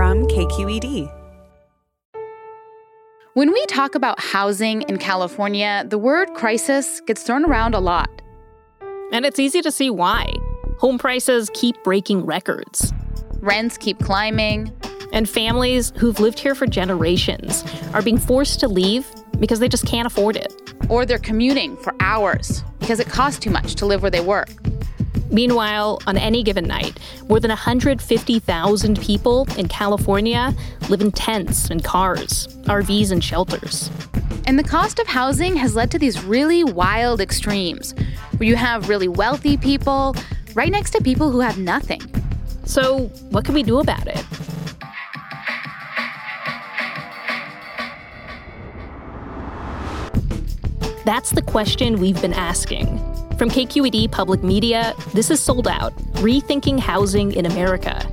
from KQED. When we talk about housing in California, the word crisis gets thrown around a lot. And it's easy to see why. Home prices keep breaking records, rents keep climbing, and families who've lived here for generations are being forced to leave because they just can't afford it. Or they're commuting for hours because it costs too much to live where they work. Meanwhile, on any given night, more than 150,000 people in California live in tents and cars, RVs and shelters. And the cost of housing has led to these really wild extremes where you have really wealthy people right next to people who have nothing. So, what can we do about it? That's the question we've been asking. From KQED Public Media, this is Sold Out Rethinking Housing in America.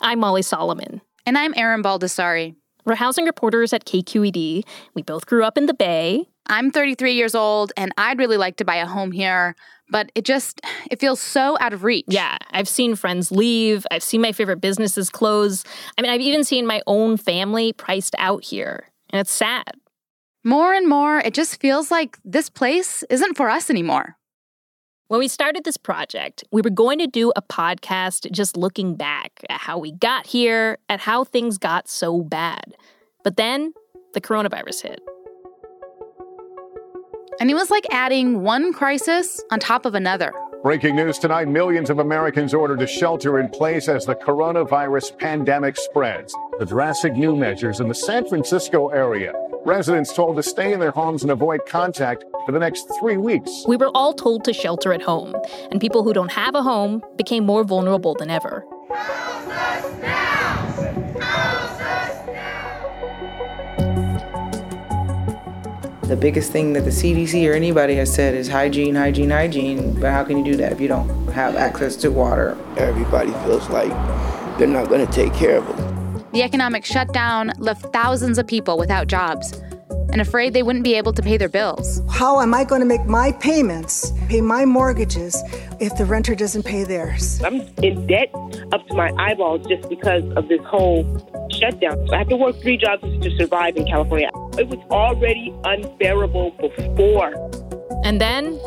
I'm Molly Solomon. And I'm Erin Baldassari. We're housing reporters at KQED. We both grew up in the Bay. I'm 33 years old and I'd really like to buy a home here, but it just it feels so out of reach. Yeah, I've seen friends leave, I've seen my favorite businesses close. I mean, I've even seen my own family priced out here, and it's sad. More and more, it just feels like this place isn't for us anymore. When we started this project, we were going to do a podcast just looking back at how we got here, at how things got so bad. But then the coronavirus hit. And it was like adding one crisis on top of another. Breaking news tonight millions of Americans ordered to shelter in place as the coronavirus pandemic spreads. The drastic new measures in the San Francisco area Residents told to stay in their homes and avoid contact for the next three weeks. We were all told to shelter at home, and people who don't have a home became more vulnerable than ever. The biggest thing that the CDC or anybody has said is hygiene, hygiene, hygiene. But how can you do that if you don't have access to water? Everybody feels like they're not going to take care of them. The economic shutdown left thousands of people without jobs and afraid they wouldn't be able to pay their bills. How am I going to make my payments, pay my mortgages, if the renter doesn't pay theirs? I'm in debt up to my eyeballs just because of this whole shutdown. I have to work three jobs to survive in California. It was already unbearable before. And then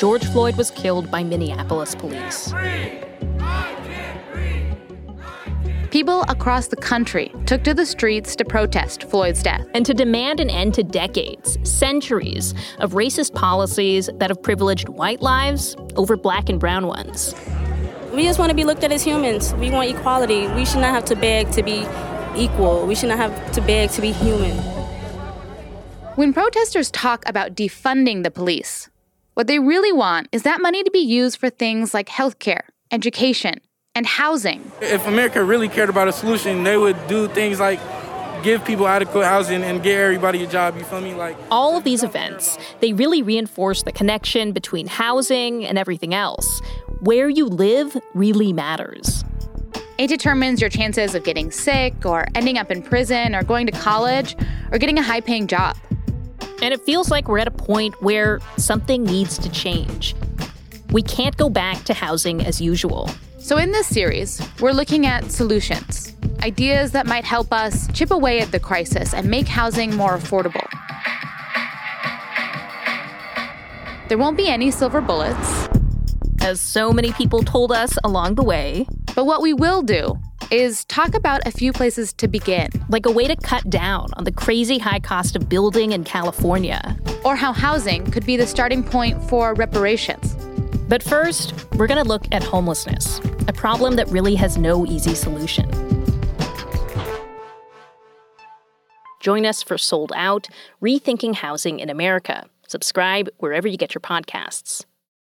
George Floyd was killed by Minneapolis police. People across the country took to the streets to protest Floyd's death. And to demand an end to decades, centuries of racist policies that have privileged white lives over black and brown ones. We just want to be looked at as humans. We want equality. We should not have to beg to be equal. We should not have to beg to be human. When protesters talk about defunding the police, what they really want is that money to be used for things like healthcare, education, and housing. If America really cared about a solution, they would do things like give people adequate housing and get everybody a job, you feel me? Like all of these events, they really reinforce the connection between housing and everything else. Where you live really matters. It determines your chances of getting sick or ending up in prison or going to college or getting a high-paying job. And it feels like we're at a point where something needs to change. We can't go back to housing as usual. So, in this series, we're looking at solutions, ideas that might help us chip away at the crisis and make housing more affordable. There won't be any silver bullets, as so many people told us along the way. But what we will do is talk about a few places to begin. Like a way to cut down on the crazy high cost of building in California. Or how housing could be the starting point for reparations. But first, we're going to look at homelessness, a problem that really has no easy solution. Join us for Sold Out Rethinking Housing in America. Subscribe wherever you get your podcasts.